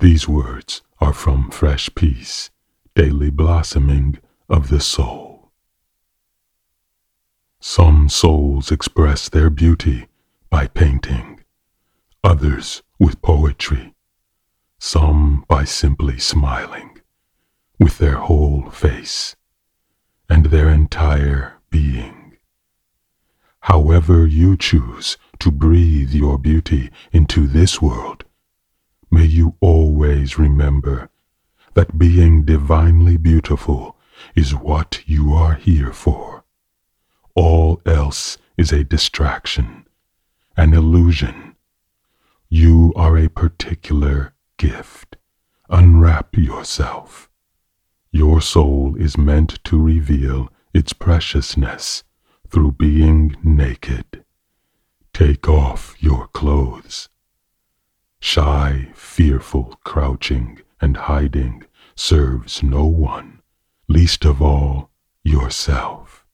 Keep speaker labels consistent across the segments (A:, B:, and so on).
A: These words are from Fresh Peace, Daily Blossoming of the Soul. Some souls express their beauty by painting, others with poetry, some by simply smiling with their whole face and their entire being. However you choose to breathe your beauty into this world, may you always remember that being divinely beautiful is what you are here for. All else is a distraction, an illusion. You are a particular gift. Unwrap yourself. Your soul is meant to reveal its preciousness through being naked. Take off your clothes. Shy, fearful crouching and hiding serves no one, least of all yourself.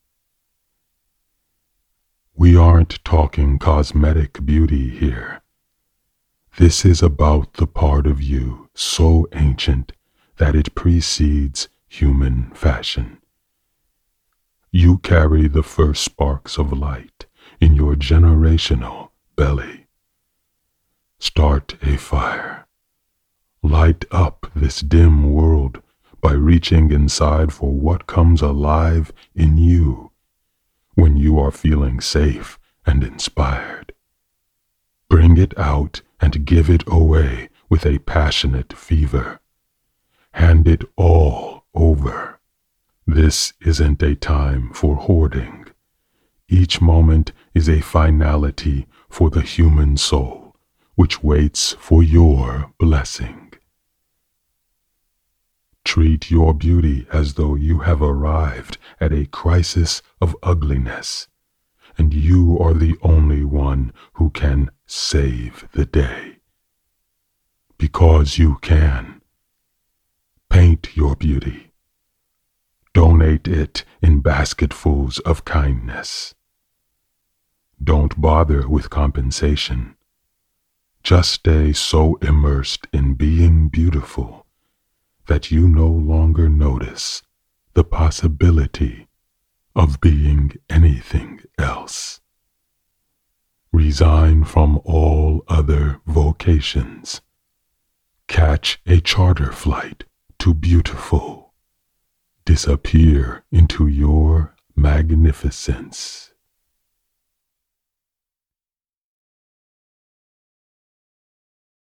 A: We aren't talking cosmetic beauty here. This is about the part of you so ancient that it precedes human fashion. You carry the first sparks of light in your generational belly. Start a fire. Light up this dim world by reaching inside for what comes alive in you when you are feeling safe and inspired. Bring it out and give it away with a passionate fever. Hand it all over. This isn't a time for hoarding. Each moment is a finality for the human soul, which waits for your blessing. Treat your beauty as though you have arrived at a crisis of ugliness, and you are the only one who can save the day. Because you can. Paint your beauty. Donate it in basketfuls of kindness. Don't bother with compensation. Just stay so immersed in being beautiful that you no longer notice the possibility of being anything else. Resign from all other vocations. Catch a charter flight to beautiful. Disappear into your magnificence.